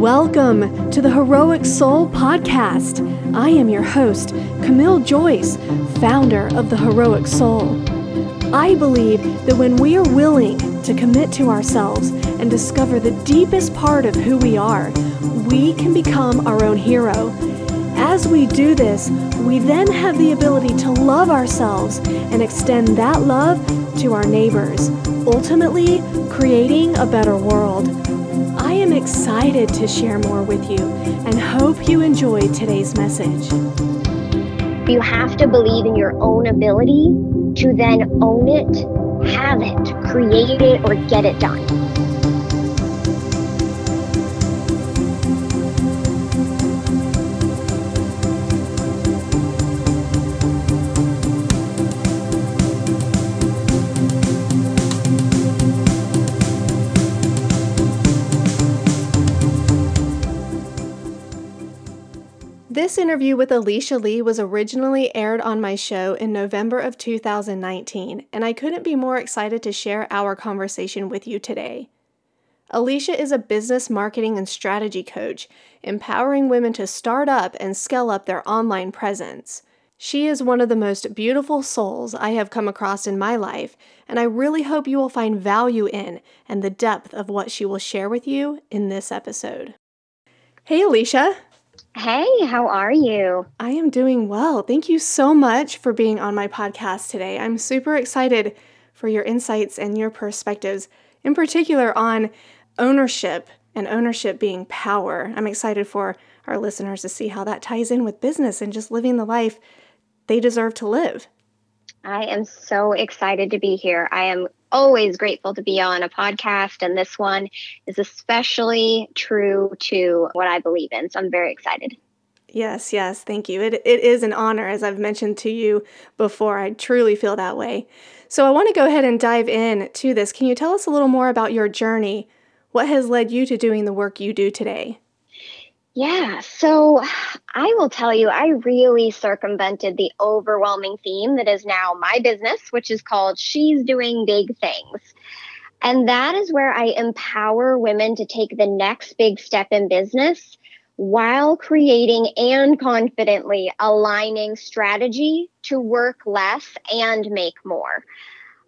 Welcome to the Heroic Soul Podcast. I am your host, Camille Joyce, founder of the Heroic Soul. I believe that when we are willing to commit to ourselves and discover the deepest part of who we are, we can become our own hero. As we do this, we then have the ability to love ourselves and extend that love to our neighbors, ultimately creating a better world. Excited to share more with you and hope you enjoyed today's message. You have to believe in your own ability to then own it, have it, create it, or get it done. This interview with Alicia Leigh was originally aired on my show in November of 2019, and I couldn't be more excited to share our conversation with you today. Alicia is a business marketing and strategy coach, empowering women to start up and scale up their online presence. She is one of the most beautiful souls I have come across in my life, and I really hope you will find value in and the depth of what she will share with you in this episode. Hey, Alicia. Hey, how are you? I am doing well. Thank you so much for being on my podcast today. I'm super excited for your insights and your perspectives, in particular on ownership and ownership being power. I'm excited for our listeners to see how that ties in with business and just living the life they deserve to live. I am so excited to be here. I am always grateful to be on a podcast, and this one is especially true to what I believe in. So I'm very excited. Yes, yes, thank you. It, it is an honor, as I've mentioned to you before. I truly feel that way. So I want to go ahead and dive in to this. Can you tell us a little more about your journey? What has led you to doing the work you do today? Yeah, so I will tell you, I really circumvented the overwhelming theme that is now my business, which is called She's Doing Big Things. And that is where I empower women to take the next big step in business while creating and confidently aligning strategy to work less and make more.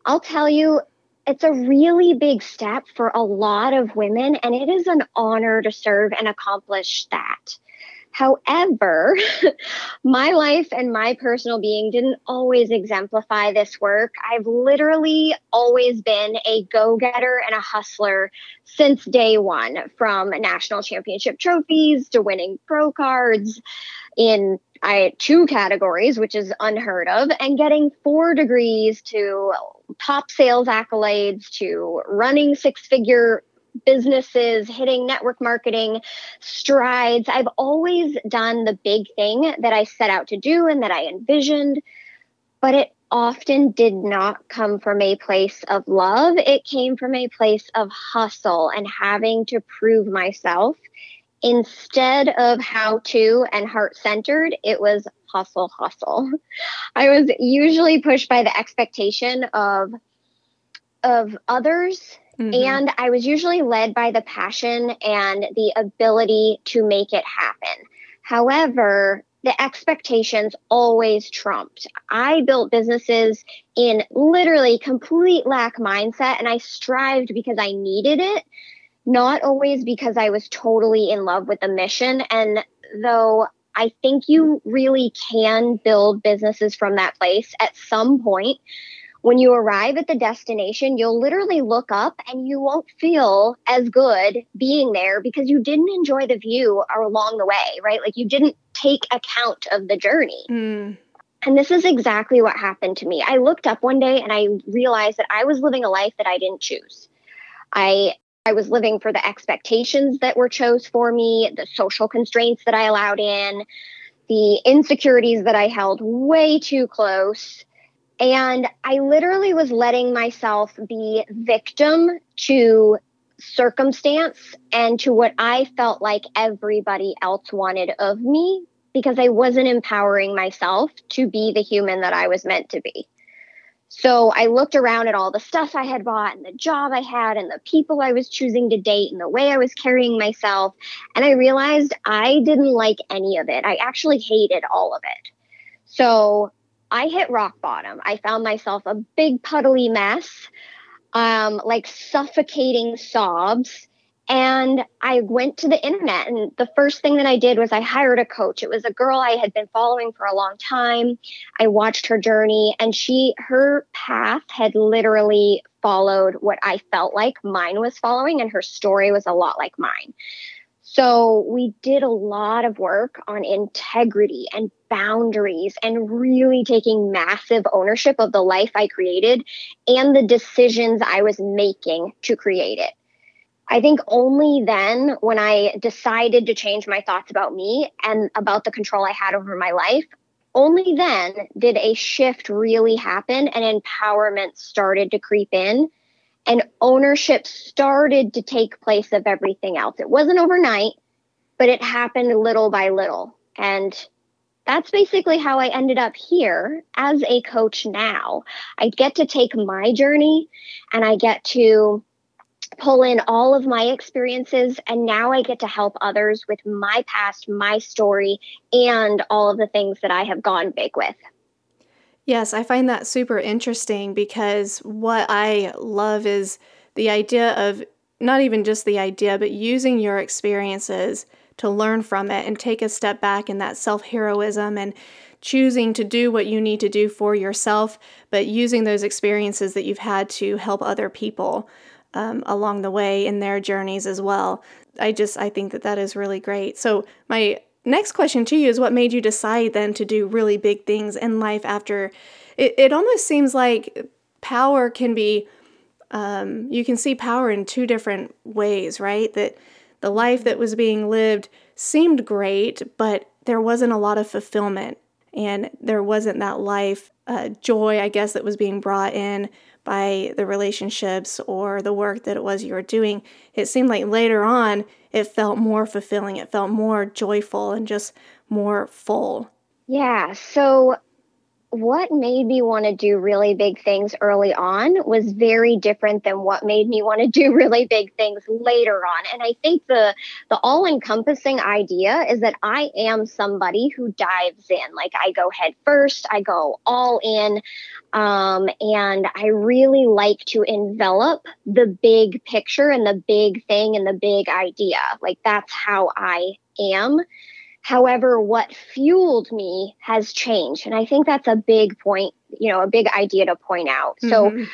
I'll tell you, it's a really big step for a lot of women, and it is an honor to serve and accomplish that. However, my life and my personal being didn't always exemplify this work. I've literally always been a go getter and a hustler since day one, from national championship trophies to winning pro cards in I two categories, which is unheard of, and getting four degrees to top sales accolades to running six figure businesses, hitting network marketing strides. I've always done the big thing that I set out to do and that I envisioned, but it often did not come from a place of love. It came from a place of hustle and having to prove myself instead of how to and heart centered, it was hustle, hustle. I was usually pushed by the expectation of of others mm-hmm. and I was usually led by the passion and the ability to make it happen. However, the expectations always trumped. I built businesses in literally complete lack mindset and I strived because I needed it not always because I was totally in love with the mission. And though I think you really can build businesses from that place at some point, when you arrive at the destination, you'll literally look up and you won't feel as good being there because you didn't enjoy the view along the way, right? Like you didn't take account of the journey. Mm. And this is exactly what happened to me. I looked up one day and I realized that I was living a life that I didn't choose. I I was living for the expectations that were chose for me, the social constraints that I allowed in, the insecurities that I held way too close. And I literally was letting myself be victim to circumstance and to what I felt like everybody else wanted of me because I wasn't empowering myself to be the human that I was meant to be. So I looked around at all the stuff I had bought and the job I had and the people I was choosing to date and the way I was carrying myself. And I realized I didn't like any of it. I actually hated all of it. So I hit rock bottom. I found myself a big puddly mess, um, like suffocating sobs and I went to the internet, and the first thing that I did was I hired a coach. It was a girl I had been following for a long time. I watched her journey, and she, her path had literally followed what I felt like mine was following, and her story was a lot like mine. So we did a lot of work on integrity and boundaries and really taking massive ownership of the life I created and the decisions I was making to create it. I think only then, when I decided to change my thoughts about me and about the control I had over my life, only then did a shift really happen and empowerment started to creep in and ownership started to take place of everything else. It wasn't overnight, but it happened little by little. And that's basically how I ended up here as a coach now. I get to take my journey and I get to pull in all of my experiences and now I get to help others with my past, my story, and all of the things that I have gone big with. Yes, I find that super interesting because what I love is the idea of not even just the idea, but using your experiences to learn from it and take a step back in that self heroism and choosing to do what you need to do for yourself, but using those experiences that you've had to help other people um, along the way in their journeys as well. I just I think that that is really great. So my next question to you is what made you decide then to do really big things in life after it, it almost seems like power can be um, you can see power in two different ways right that the life that was being lived seemed great but there wasn't a lot of fulfillment and there wasn't that life uh, joy i guess that was being brought in by the relationships or the work that it was you were doing, it seemed like later on it felt more fulfilling. It felt more joyful and just more full. Yeah. So what made me want to do really big things early on was very different than what made me want to do really big things later on and i think the the all encompassing idea is that i am somebody who dives in like i go head first i go all in um, and i really like to envelop the big picture and the big thing and the big idea like that's how i am However, what fueled me has changed. And I think that's a big point, you know, a big idea to point out. Mm-hmm. So,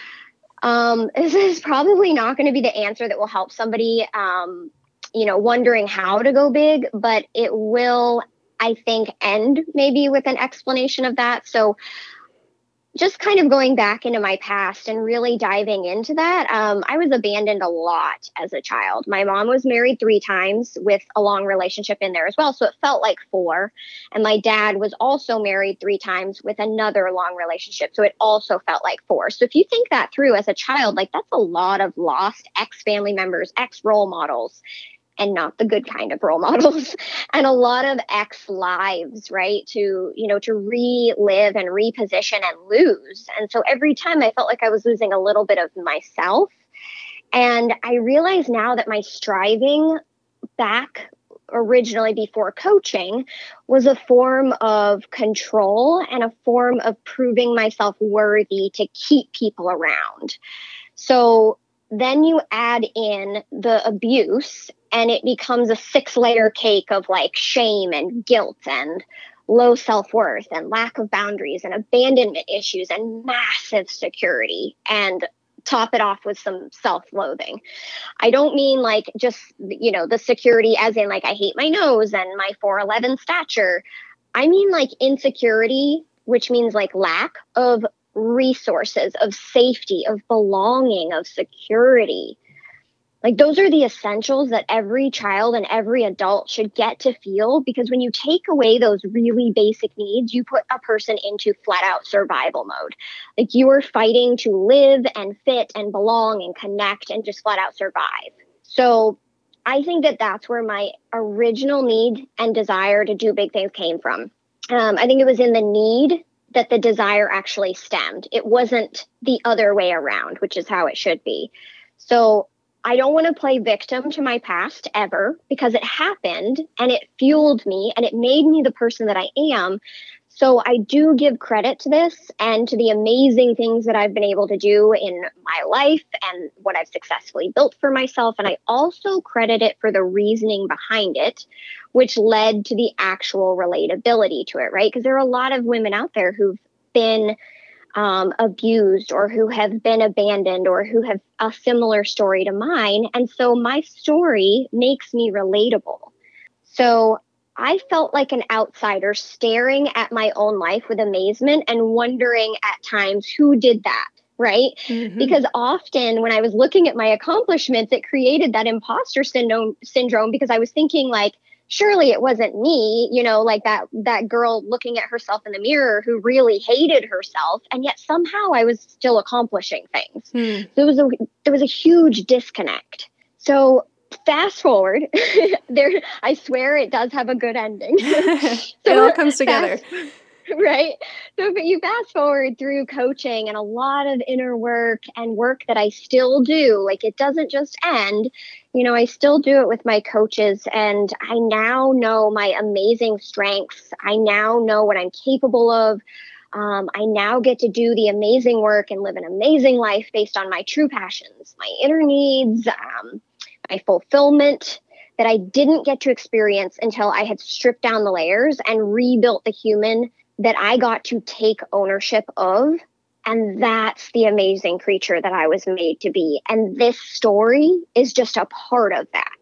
um, this is probably not going to be the answer that will help somebody, um, you know, wondering how to go big, but it will, I think, end maybe with an explanation of that. So, just kind of going back into my past and really diving into that, um, I was abandoned a lot as a child. My mom was married three times with a long relationship in there as well. So it felt like four. And my dad was also married three times with another long relationship. So it also felt like four. So if you think that through as a child, like that's a lot of lost ex family members, ex role models and not the good kind of role models. And a lot of ex lives right to you know to relive and reposition and lose. And so every time i felt like i was losing a little bit of myself. And i realize now that my striving back originally before coaching was a form of control and a form of proving myself worthy to keep people around. So then you add in the abuse and it becomes a six layer cake of like shame and guilt and low self worth and lack of boundaries and abandonment issues and massive security and top it off with some self loathing. I don't mean like just, you know, the security as in like I hate my nose and my 4'11 stature. I mean like insecurity, which means like lack of resources, of safety, of belonging, of security. Like those are the essentials that every child and every adult should get to feel because when you take away those really basic needs, you put a person into flat out survival mode. Like you are fighting to live and fit and belong and connect and just flat out survive. So I think that that's where my original need and desire to do big things came from. Um, I think it was in the need that the desire actually stemmed. It wasn't the other way around, which is how it should be. So I don't want to play victim to my past ever because it happened and it fueled me and it made me the person that I am. So I do give credit to this and to the amazing things that I've been able to do in my life and what I've successfully built for myself. And I also credit it for the reasoning behind it, which led to the actual relatability to it, right? Because there are a lot of women out there who've been um, abused or who have been abandoned or who have a similar story to mine. And so my story makes me relatable. So I felt like an outsider staring at my own life with amazement and wondering at times who did that, right? Mm-hmm. Because often when I was looking at my accomplishments, it created that imposter syndrome syndrome because I was thinking like surely it wasn't me, you know, like that that girl looking at herself in the mirror who really hated herself and yet somehow I was still accomplishing things. Mm. So it was a there was a huge disconnect. So fast forward there i swear it does have a good ending so it all comes together fast, right? So but you fast forward through coaching and a lot of inner work and work that i still do like it doesn't just end you know i still do it with my coaches and i now know my amazing strengths. I now know what i'm capable of. Um, I now get to do the amazing work and live an amazing life based on my true passions, my inner needs, um, my fulfillment that I didn't get to experience until I had stripped down the layers and rebuilt the human that I got to take ownership of. And that's the amazing creature that I was made to be. And this story is just a part of that.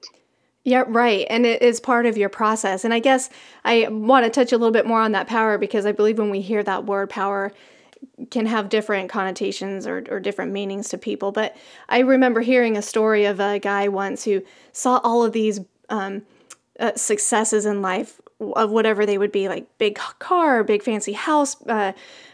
Yeah, right. And it is part of your process. And I guess I want to touch a little bit more on that power because I believe when we hear that word power, can have different connotations or, or different meanings to people. But I remember hearing a story of a guy once who saw all of these um, uh, successes in life of whatever they would be like big car, big fancy house, uh,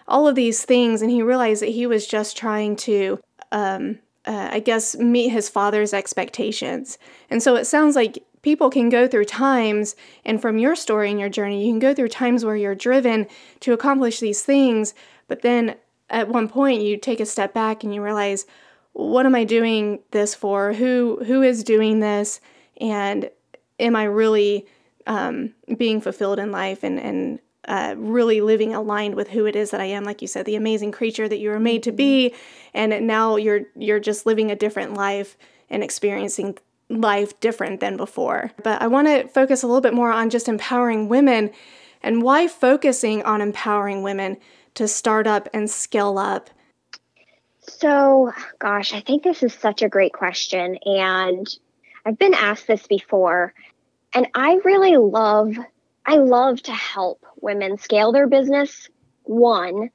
all of these things. And he realized that he was just trying to, um, uh, I guess, meet his father's expectations. And so it sounds like people can go through times, and from your story and your journey, you can go through times where you're driven to accomplish these things, but then at one point you take a step back and you realize, what am I doing this for? Who who is doing this? And am I really um, being fulfilled in life and and uh, really living aligned with who it is that I am? Like you said, the amazing creature that you were made to be, and now you're you're just living a different life and experiencing life different than before. But I want to focus a little bit more on just empowering women and why focusing on empowering women to start up and scale up? So, gosh, I think this is such a great question. And I've been asked this before. And I really love, I love to help women scale their business. One,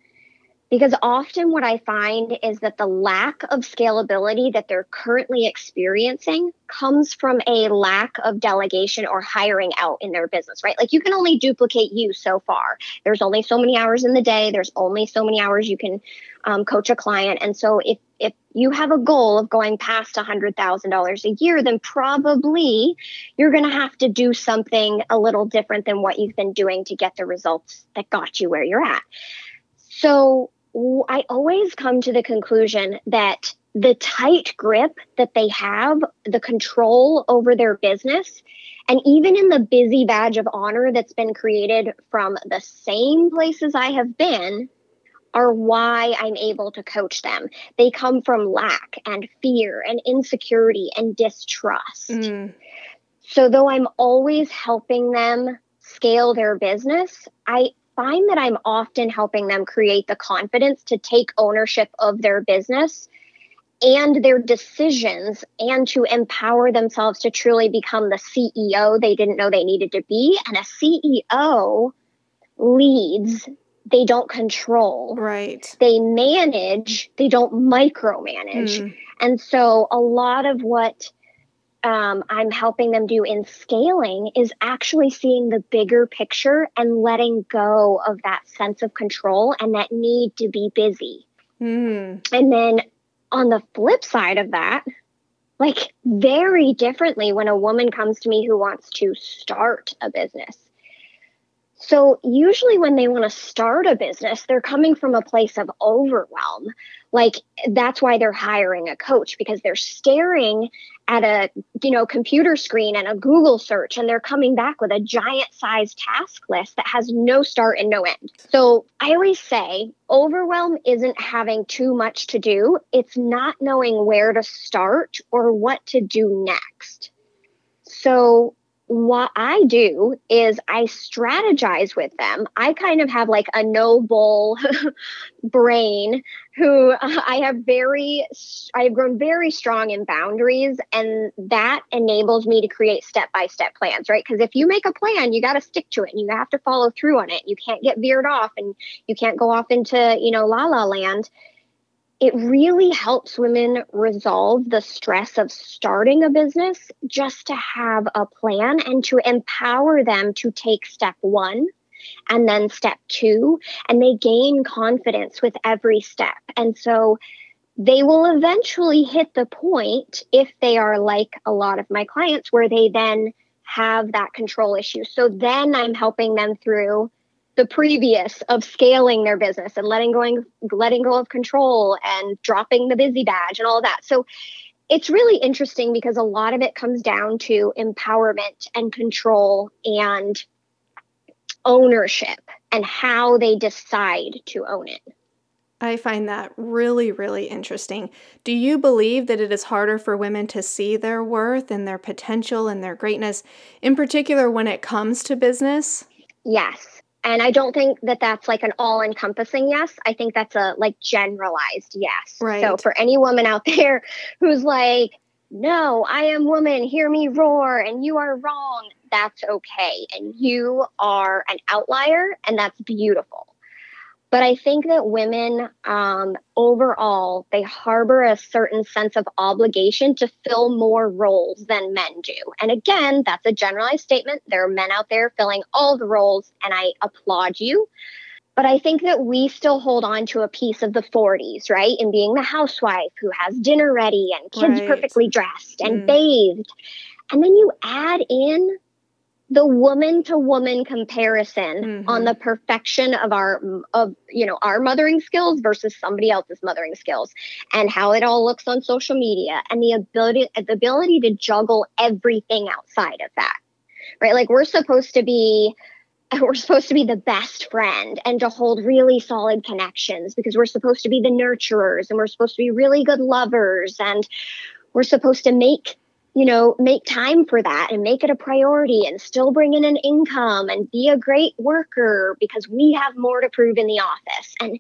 because often what I find is that the lack of scalability that they're currently experiencing comes from a lack of delegation or hiring out in their business, right? Like you can only duplicate you so far. There's only so many hours in the day. There's only so many hours you can um, coach a client. And so if if you have a goal of going past $100,000 a year, then probably you're going to have to do something a little different than what you've been doing to get the results that got you where you're at. So I always come to the conclusion that the tight grip that they have, the control over their business, and even in the busy badge of honor that's been created from the same places I have been, are why I'm able to coach them. They come from lack and fear and insecurity and distrust. Mm. So, though I'm always helping them scale their business, I find that I'm often helping them create the confidence to take ownership of their business and their decisions and to empower themselves to truly become the CEO they didn't know they needed to be. And a CEO leads, they don't control. Right. They manage, they don't micromanage. Mm. And so a lot of what um, I'm helping them do in scaling is actually seeing the bigger picture and letting go of that sense of control and that need to be busy. Mm. And then on the flip side of that, like very differently when a woman comes to me who wants to start a business. So, usually, when they want to start a business, they're coming from a place of overwhelm. Like, that's why they're hiring a coach because they're staring at a you know computer screen and a google search and they're coming back with a giant size task list that has no start and no end. So i always say overwhelm isn't having too much to do. It's not knowing where to start or what to do next. So what I do is I strategize with them. I kind of have like a noble brain who I have very, I have grown very strong in boundaries, and that enables me to create step by step plans, right? Because if you make a plan, you got to stick to it and you have to follow through on it. You can't get veered off and you can't go off into, you know, la la land it really helps women resolve the stress of starting a business just to have a plan and to empower them to take step one and then step two. And they gain confidence with every step. And so they will eventually hit the point, if they are like a lot of my clients, where they then have that control issue. So then I'm helping them through the previous of scaling their business and letting going letting go of control and dropping the busy badge and all that. So it's really interesting because a lot of it comes down to empowerment and control and ownership and how they decide to own it. I find that really, really interesting. Do you believe that it is harder for women to see their worth and their potential and their greatness, in particular when it comes to business? Yes. And I don't think that that's like an all encompassing yes. I think that's a like generalized yes. Right. So for any woman out there who's like, no, I am woman, hear me roar, and you are wrong, that's okay. And you are an outlier, and that's beautiful. But I think that women um, overall, they harbor a certain sense of obligation to fill more roles than men do. And again, that's a generalized statement. There are men out there filling all the roles, and I applaud you. But I think that we still hold on to a piece of the 40s, right? In being the housewife who has dinner ready and kids right. perfectly dressed and mm. bathed. And then you add in the woman to woman comparison mm-hmm. on the perfection of our of you know our mothering skills versus somebody else's mothering skills and how it all looks on social media and the ability the ability to juggle everything outside of that right like we're supposed to be we're supposed to be the best friend and to hold really solid connections because we're supposed to be the nurturers and we're supposed to be really good lovers and we're supposed to make you know, make time for that and make it a priority and still bring in an income and be a great worker because we have more to prove in the office. And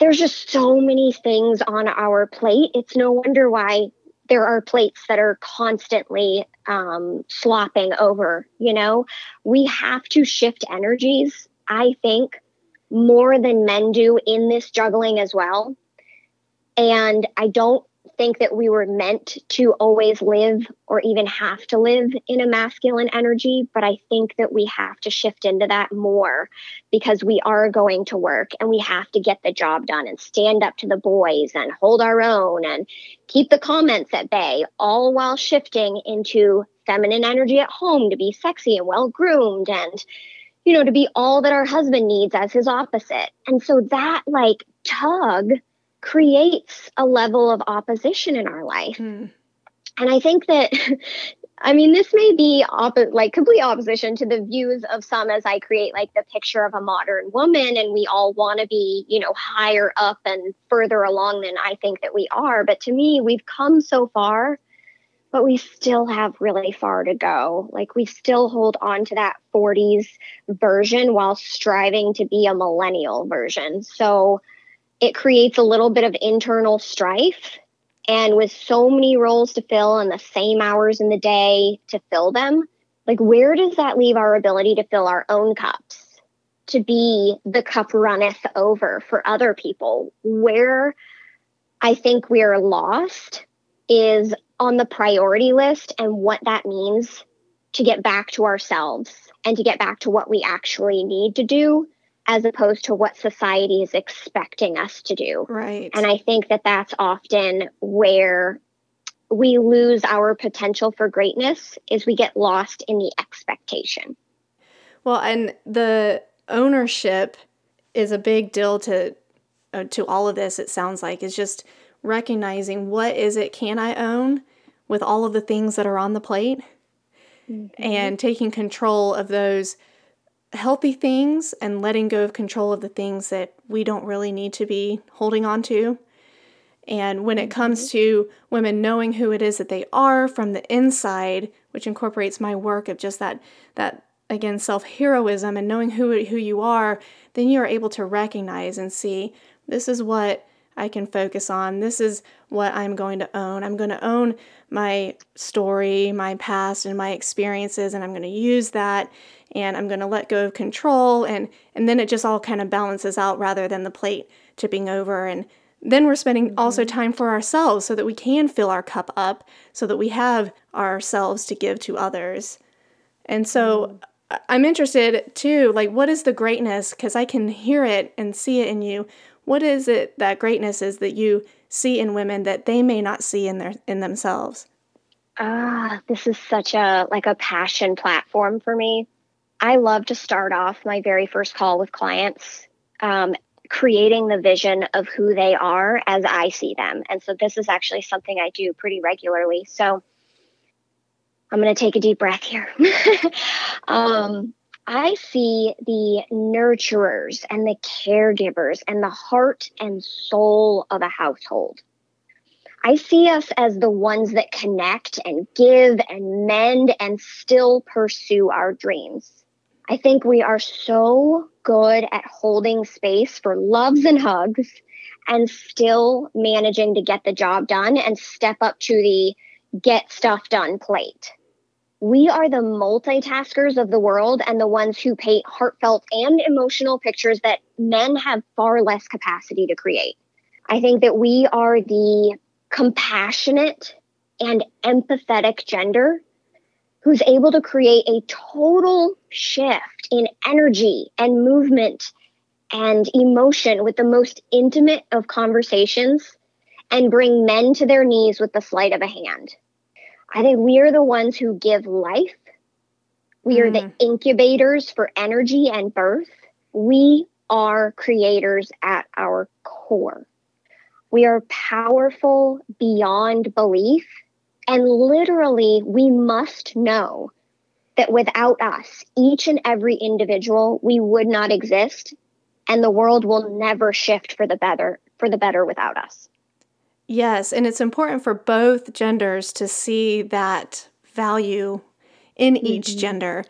there's just so many things on our plate. It's no wonder why there are plates that are constantly um, slopping over. You know, we have to shift energies, I think, more than men do in this juggling as well. And I don't think that we were meant to always live or even have to live in a masculine energy, but I think that we have to shift into that more because we are going to work and we have to get the job done and stand up to the boys and hold our own and keep the comments at bay, all while shifting into feminine energy at home to be sexy and well groomed and you know to be all that our husband needs as his opposite. And so that like tug creates a level of opposition in our life. Mm. And I think that, I mean, this may be oppo- like complete opposition to the views of some as I create like the picture of a modern woman, and we all want to be, you know, higher up and further along than I think that we are. But to me, we've come so far, but we still have really far to go. Like we still hold on to that 40s version while striving to be a millennial version. So, it creates a little bit of internal strife. And with so many roles to fill and the same hours in the day to fill them, like where does that leave our ability to fill our own cups? To be the cup runneth over for other people. Where I think we are lost is on the priority list and what that means to get back to ourselves and to get back to what we actually need to do as opposed to what society is expecting us to do. Right. And I think that that's often where we lose our potential for greatness is we get lost in the expectation. Well, and the ownership is a big deal to uh, to all of this. It sounds like is just recognizing what is it can I own with all of the things that are on the plate, mm-hmm. and taking control of those healthy things and letting go of control of the things that we don't really need to be holding on to. And when it comes mm-hmm. to women knowing who it is that they are from the inside, which incorporates my work of just that that again self heroism and knowing who who you are, then you are able to recognize and see this is what I can focus on. This is what I'm going to own. I'm going to own my story, my past and my experiences and I'm going to use that and I'm going to let go of control and and then it just all kind of balances out rather than the plate tipping over and then we're spending mm-hmm. also time for ourselves so that we can fill our cup up so that we have ourselves to give to others. And so mm-hmm. I'm interested too, like, what is the greatness? Because I can hear it and see it in you. What is it that greatness is that you see in women that they may not see in their in themselves? Ah, this is such a like a passion platform for me. I love to start off my very first call with clients um, creating the vision of who they are as I see them. And so this is actually something I do pretty regularly. So I'm going to take a deep breath here. um, I see the nurturers and the caregivers and the heart and soul of a household. I see us as the ones that connect and give and mend and still pursue our dreams. I think we are so good at holding space for loves and hugs and still managing to get the job done and step up to the get stuff done plate. We are the multitaskers of the world and the ones who paint heartfelt and emotional pictures that men have far less capacity to create. I think that we are the compassionate and empathetic gender who's able to create a total shift in energy and movement and emotion with the most intimate of conversations and bring men to their knees with the sleight of a hand. I think we are the ones who give life. We mm. are the mm. incubators for energy and birth. We are creators at our core. We are powerful beyond belief and literally, we must know that without us, each and every individual, we would not exist and the world will never shift for the better for the better without us. Yes, and it's important for both genders to see that value in mm-hmm. each gender,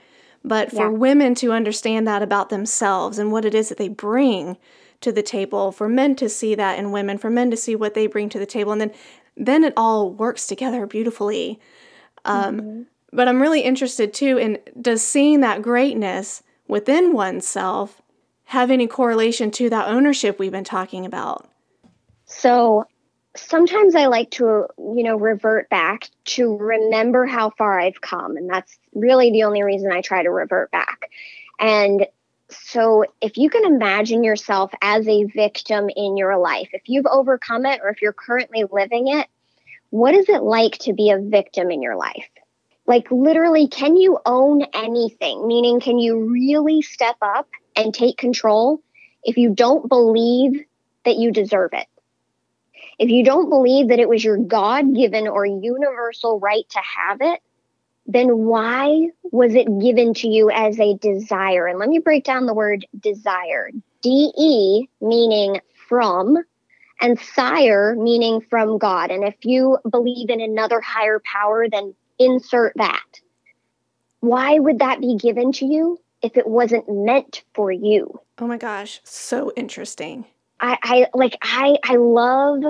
but for yeah. women to understand that about themselves and what it is that they bring to the table, for men to see that in women, for men to see what they bring to the table, and then then it all works together beautifully. Um, mm-hmm. But I'm really interested too in does seeing that greatness within oneself have any correlation to that ownership we've been talking about? So sometimes I like to, you know, revert back to remember how far I've come. And that's really the only reason I try to revert back. And so if you can imagine yourself as a victim in your life, if you've overcome it or if you're currently living it, what is it like to be a victim in your life? Like, literally, can you own anything? Meaning, can you really step up and take control if you don't believe that you deserve it? If you don't believe that it was your God given or universal right to have it, then why was it given to you as a desire? And let me break down the word desire. D E meaning from, and sire meaning from God. And if you believe in another higher power, then insert that. Why would that be given to you if it wasn't meant for you? Oh my gosh, so interesting. I, I like I I love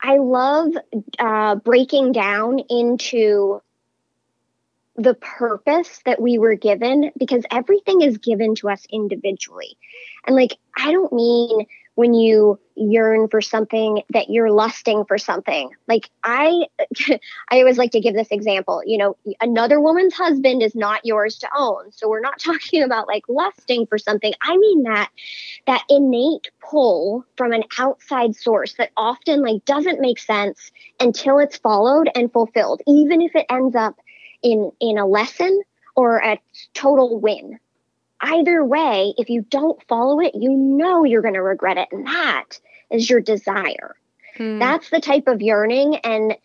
I love uh, breaking down into the purpose that we were given because everything is given to us individually. And like, I don't mean when you yearn for something that you're lusting for something. Like I I always like to give this example, you know, another woman's husband is not yours to own. So we're not talking about like lusting for something. I mean that that innate pull from an outside source that often like doesn't make sense until it's followed and fulfilled, even if it ends up in in a lesson or a total win. either way, if you don't follow it, you know you're going to regret it. And that is your desire. Hmm. That's the type of yearning and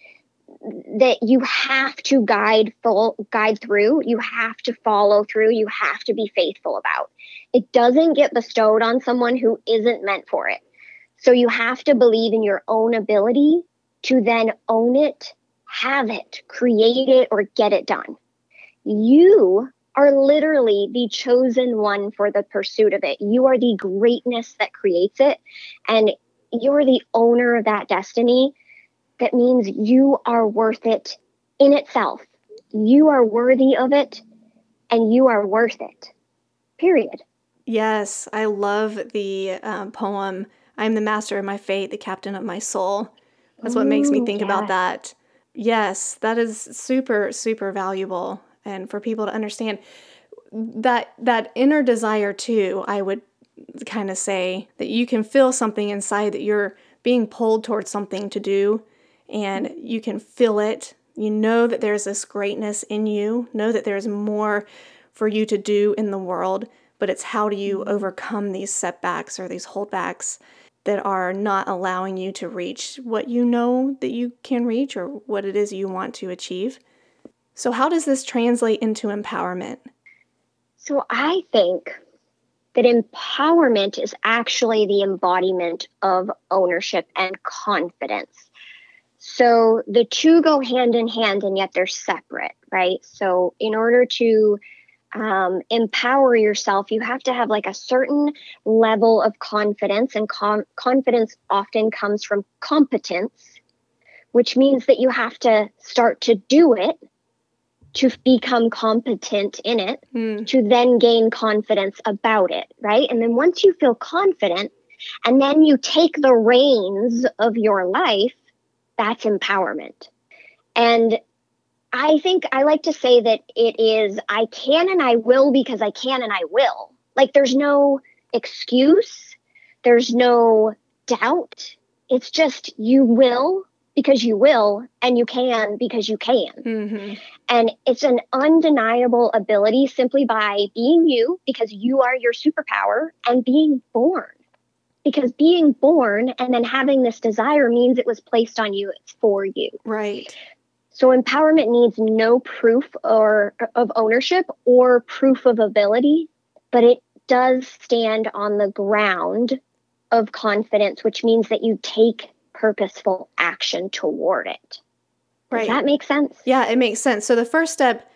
that you have to guide full guide through you have to follow through you have to be faithful about it doesn't get bestowed on someone who isn't meant for it so you have to believe in your own ability to then own it have it create it or get it done you are literally the chosen one for the pursuit of it you are the greatness that creates it and you're the owner of that destiny that means you are worth it in itself. You are worthy of it and you are worth it. Period. Yes, I love the um, poem, I'm the master of my fate, the captain of my soul. That's what Ooh, makes me think about that. Yes, that is super, super valuable. And for people to understand that that inner desire too, I would kind of say that you can feel something inside that you're being pulled towards something to do and you can feel it. You know that there's this greatness in you, know that there's more for you to do in the world, but it's how do you mm-hmm. overcome these setbacks or these holdbacks that are not allowing you to reach what you know that you can reach or what it is you want to achieve. So, how does this translate into empowerment? So, I think that empowerment is actually the embodiment of ownership and confidence. So the two go hand in hand and yet they're separate, right? So in order to um, empower yourself, you have to have like a certain level of confidence, and com- confidence often comes from competence, which means that you have to start to do it to become competent in it, mm. to then gain confidence about it, right? And then once you feel confident, and then you take the reins of your life that's empowerment. And I think I like to say that it is I can and I will because I can and I will. Like there's no excuse, there's no doubt. It's just you will because you will and you can because you can. Mm-hmm. And it's an undeniable ability simply by being you because you are your superpower and being born because being born and then having this desire means it was placed on you it's for you right so empowerment needs no proof or of ownership or proof of ability but it does stand on the ground of confidence which means that you take purposeful action toward it right does that make sense yeah it makes sense so the first step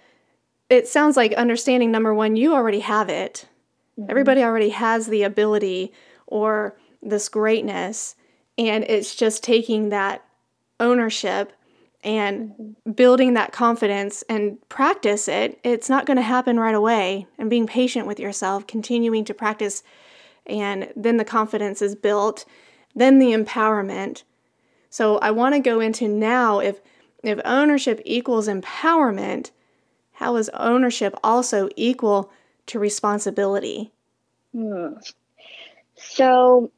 it sounds like understanding number one you already have it mm-hmm. everybody already has the ability or this greatness. And it's just taking that ownership and building that confidence and practice it. It's not going to happen right away. And being patient with yourself, continuing to practice, and then the confidence is built, then the empowerment. So I want to go into now if if ownership equals empowerment, how is ownership also equal to responsibility? Hmm. So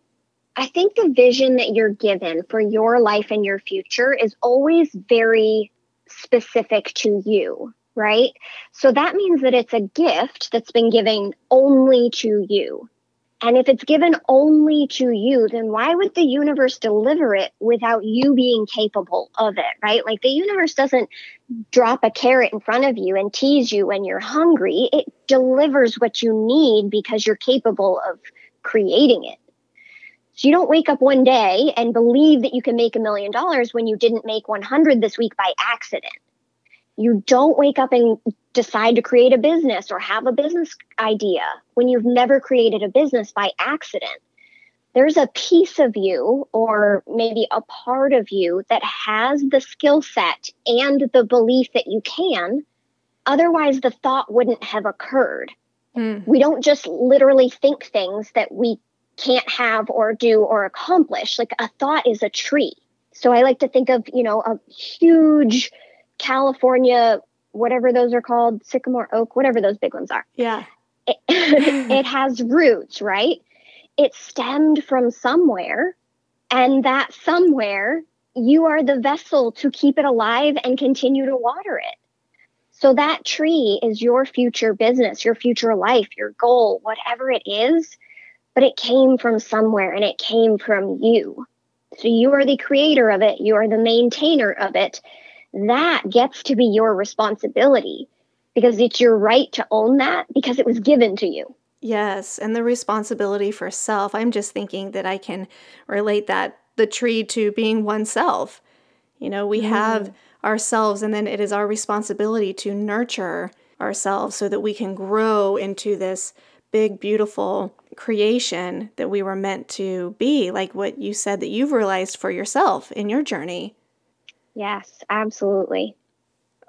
I think the vision that you're given for your life and your future is always very specific to you, right? So that means that it's a gift that's been given only to you. And if it's given only to you, then why would the universe deliver it without you being capable of it, right? Like the universe doesn't drop a carrot in front of you and tease you when you're hungry. It delivers what you need because you're capable of creating it. So you don't wake up one day and believe that you can make a million dollars when you didn't make 100 this week by accident. You don't wake up and decide to create a business or have a business idea when you've never created a business by accident. There's a piece of you, or maybe a part of you, that has the skill set and the belief that you can. Otherwise, the thought wouldn't have occurred. Mm. We don't just literally think things that we can't have or do or accomplish. Like a thought is a tree. So I like to think of, you know, a huge California, whatever those are called, sycamore oak, whatever those big ones are. Yeah. It, it has roots, right? It stemmed from somewhere. And that somewhere, you are the vessel to keep it alive and continue to water it. So that tree is your future business, your future life, your goal, whatever it is, but it came from somewhere and it came from you. So you are the creator of it, you are the maintainer of it. That gets to be your responsibility because it's your right to own that because it was given to you. Yes, and the responsibility for self. I'm just thinking that I can relate that the tree to being oneself. You know, we mm. have ourselves, and then it is our responsibility to nurture ourselves so that we can grow into this big, beautiful creation that we were meant to be, like what you said that you've realized for yourself in your journey. Yes, absolutely.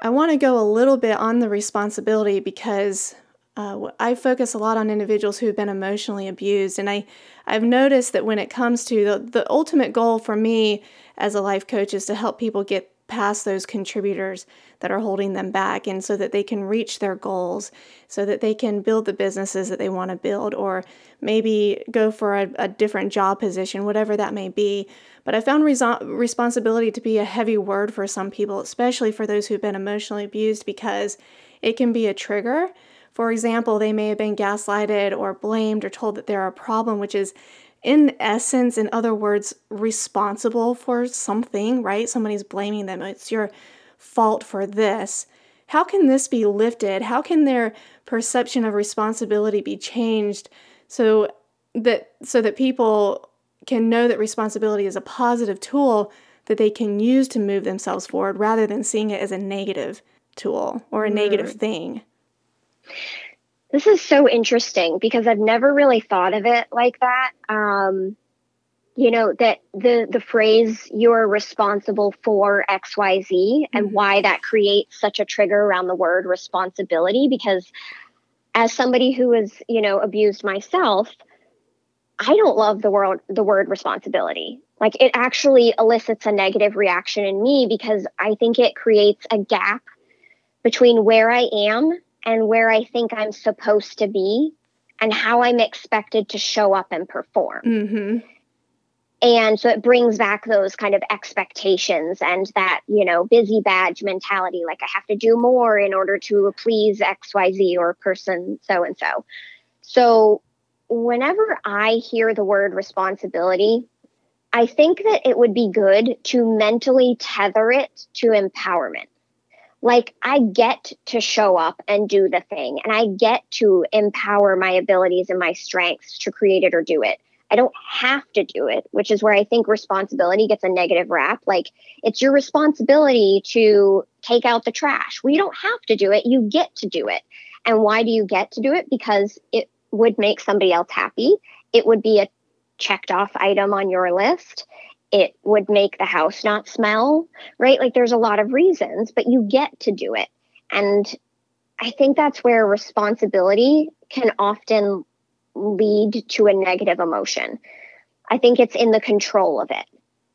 I want to go a little bit on the responsibility because uh, I focus a lot on individuals who've been emotionally abused, and I, I've noticed that when it comes to the, the ultimate goal for me as a life coach is to help people get past those contributors that are holding them back and so that they can reach their goals so that they can build the businesses that they want to build or maybe go for a, a different job position whatever that may be but i found reso- responsibility to be a heavy word for some people especially for those who've been emotionally abused because it can be a trigger for example they may have been gaslighted or blamed or told that they're a problem which is in essence, in other words, responsible for something, right? Somebody's blaming them. It's your fault for this. How can this be lifted? How can their perception of responsibility be changed so that so that people can know that responsibility is a positive tool that they can use to move themselves forward rather than seeing it as a negative tool or a mm. negative thing? This is so interesting because I've never really thought of it like that. Um, you know that the the phrase "you're responsible for X Y Z" mm-hmm. and why that creates such a trigger around the word responsibility. Because as somebody who is you know abused myself, I don't love the word the word responsibility. Like it actually elicits a negative reaction in me because I think it creates a gap between where I am and where I think I'm supposed to be and how I'm expected to show up and perform. Mm-hmm. And so it brings back those kind of expectations and that, you know, busy badge mentality like I have to do more in order to please XYZ or person so and so. So whenever I hear the word responsibility, I think that it would be good to mentally tether it to empowerment like I get to show up and do the thing and I get to empower my abilities and my strengths to create it or do it. I don't have to do it, which is where I think responsibility gets a negative rap. Like it's your responsibility to take out the trash. Well, you don't have to do it, you get to do it. And why do you get to do it? Because it would make somebody else happy. It would be a checked off item on your list it would make the house not smell, right? Like there's a lot of reasons, but you get to do it. And I think that's where responsibility can often lead to a negative emotion. I think it's in the control of it.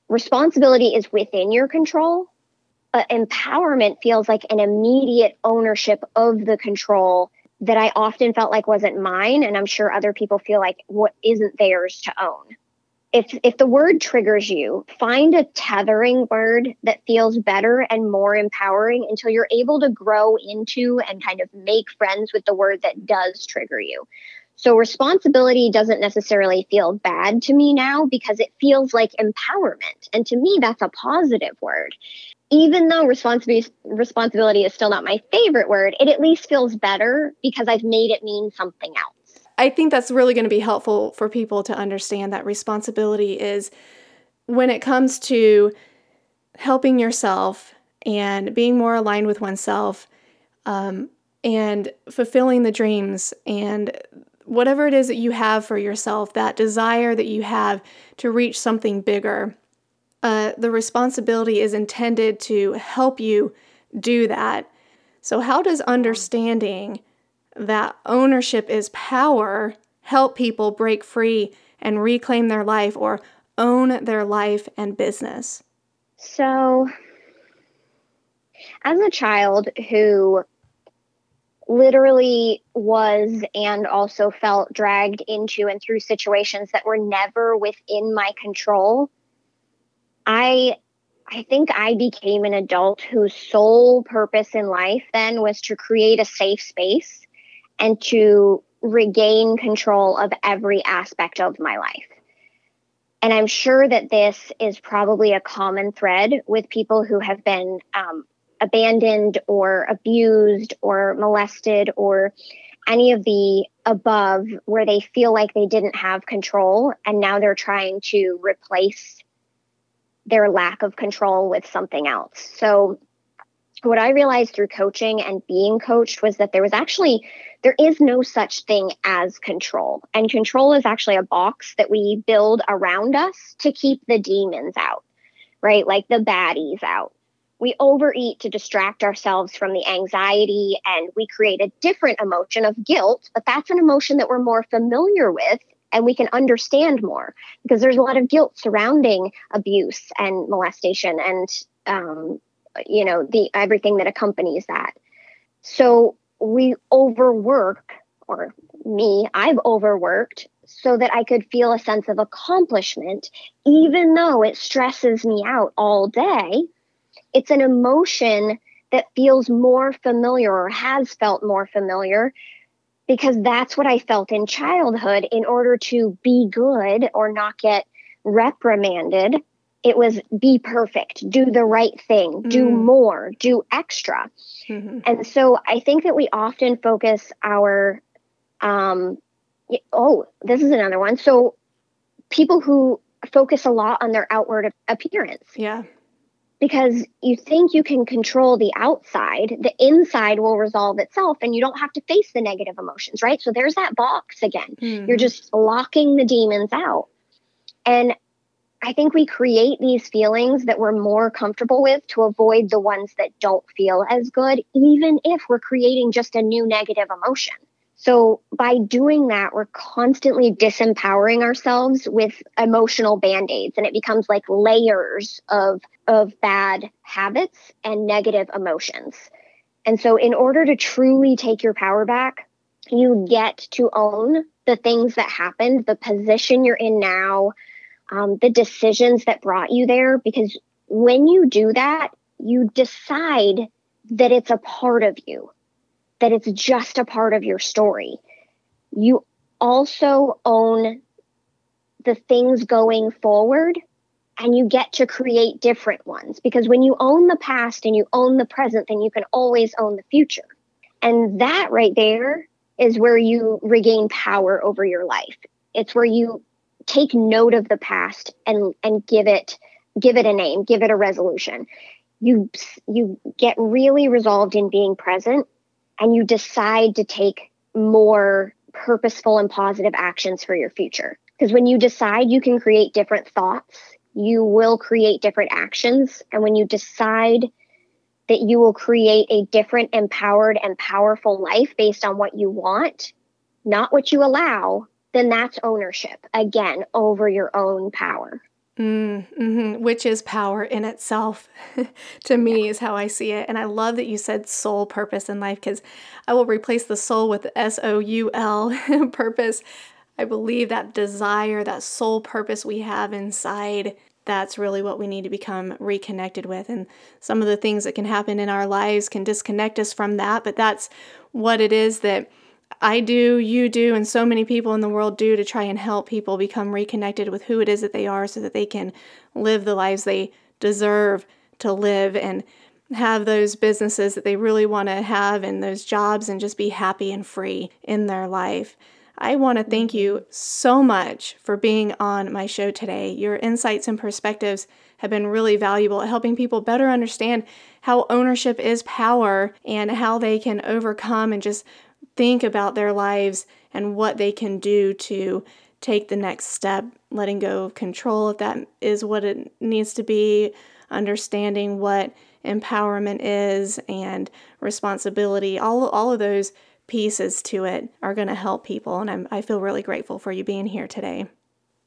Responsibility is within your control, empowerment feels like an immediate ownership of the control that I often felt like wasn't mine. And I'm sure other people feel like what isn't theirs to own if if the word triggers you find a tethering word that feels better and more empowering until you're able to grow into and kind of make friends with the word that does trigger you so responsibility doesn't necessarily feel bad to me now because it feels like empowerment. And to me that's a positive word. Even though responsibility responsibility is still not my favorite word it at least feels better because i've made it mean something else. I think that's really going to be helpful for people to understand that responsibility is when it comes to helping yourself and being more aligned with oneself um, and fulfilling the dreams and whatever it is that you have for yourself, that desire that you have to reach something bigger. Uh, the responsibility is intended to help you do that. So, how does understanding that ownership is power help people break free and reclaim their life or own their life and business? So, as a child who literally was and also felt dragged into and through situations that were never within my control, I I think I became an adult whose sole purpose in life then was to create a safe space and to regain control of every aspect of my life. And I'm sure that this is probably a common thread with people who have been um, abandoned or abused or molested or any of the above where they feel like they didn't have control and now they're trying to replace their lack of control with something else. So what I realized through coaching and being coached was that there was actually there is no such thing as control. And control is actually a box that we build around us to keep the demons out, right? Like the baddies out. We overeat to distract ourselves from the anxiety and we create a different emotion of guilt, but that's an emotion that we're more familiar with and we can understand more because there's a lot of guilt surrounding abuse and molestation and um, you know the everything that accompanies that. So we overwork or me i've overworked so that i could feel a sense of accomplishment even though it stresses me out all day it's an emotion that feels more familiar or has felt more familiar because that's what I felt in childhood in order to be good or not get reprimanded it was be perfect, do the right thing, mm. do more, do extra. Mm-hmm. And so I think that we often focus our, um, oh, this is another one. So people who focus a lot on their outward appearance. Yeah. Because you think you can control the outside, the inside will resolve itself and you don't have to face the negative emotions, right? So there's that box again. Mm-hmm. You're just locking the demons out. And I think we create these feelings that we're more comfortable with to avoid the ones that don't feel as good, even if we're creating just a new negative emotion. So, by doing that, we're constantly disempowering ourselves with emotional band aids, and it becomes like layers of, of bad habits and negative emotions. And so, in order to truly take your power back, you get to own the things that happened, the position you're in now, um, the decisions that brought you there because when you do that, you decide that it's a part of you, that it's just a part of your story. You also own the things going forward and you get to create different ones because when you own the past and you own the present, then you can always own the future. And that right there is where you regain power over your life. It's where you take note of the past and and give it give it a name, give it a resolution. You you get really resolved in being present and you decide to take more purposeful and positive actions for your future. Because when you decide you can create different thoughts, you will create different actions. And when you decide that you will create a different, empowered, and powerful life based on what you want, not what you allow, then that's ownership again over your own power. Mm, mm-hmm. Which is power in itself, to me, yeah. is how I see it. And I love that you said soul purpose in life because I will replace the soul with S O U L purpose. I believe that desire, that soul purpose we have inside, that's really what we need to become reconnected with. And some of the things that can happen in our lives can disconnect us from that, but that's what it is that I do, you do, and so many people in the world do to try and help people become reconnected with who it is that they are so that they can live the lives they deserve to live and have those businesses that they really want to have and those jobs and just be happy and free in their life. I want to thank you so much for being on my show today. Your insights and perspectives have been really valuable at helping people better understand how ownership is power and how they can overcome and just think about their lives and what they can do to take the next step, letting go of control if that is what it needs to be, understanding what empowerment is and responsibility. All, all of those pieces to it are going to help people. And I'm, I feel really grateful for you being here today.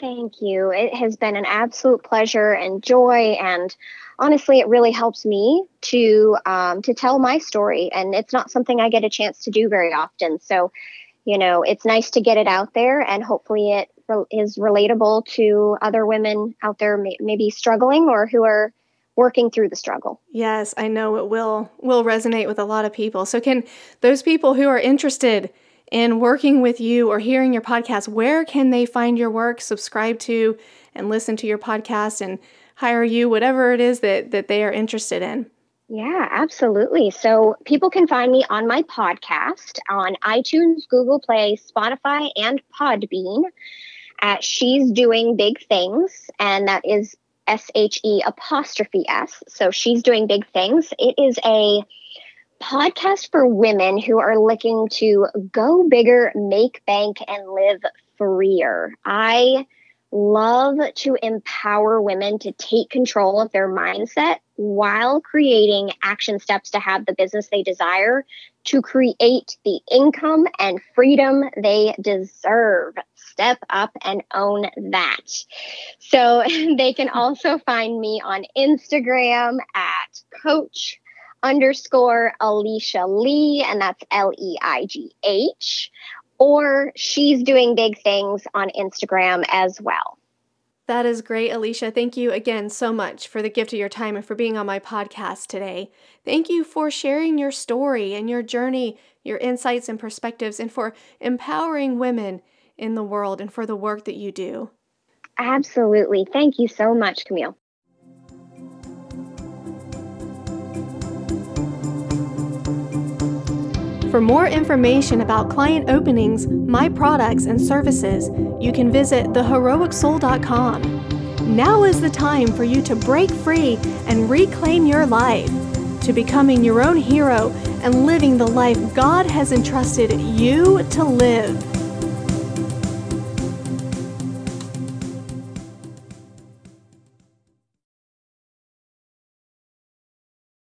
Thank you. It has been an absolute pleasure and joy and honestly, it really helps me to um, to tell my story, and it's not something I get a chance to do very often. So, you know, it's nice to get it out there, and hopefully, it re- is relatable to other women out there, may- maybe struggling or who are working through the struggle. Yes, I know it will will resonate with a lot of people. So can those people who are interested in working with you or hearing your podcast, where can they find your work, subscribe to and listen to your podcast and hire you, whatever it is that that they are interested in? Yeah, absolutely. So people can find me on my podcast on iTunes, Google Play, Spotify, and Podbean at She's Doing Big Things. And that is S H E apostrophe S. So she's doing big things. It is a podcast for women who are looking to go bigger, make bank, and live freer. I love to empower women to take control of their mindset while creating action steps to have the business they desire to create the income and freedom they deserve. Step up and own that. So they can also find me on Instagram at coach underscore Alicia Leigh, and that's L E I G H or she's doing big things on Instagram as well. That is great, Alicia. Thank you again so much for the gift of your time and for being on my podcast today. Thank you for sharing your story and your journey, your insights and perspectives, and for empowering women in the world and for the work that you do. Absolutely. Thank you so much, Camille. For more information about client openings, my products, and services, you can visit theheroicsoul.com. Now is the time for you to break free and reclaim your life, to becoming your own hero and living the life God has entrusted you to live.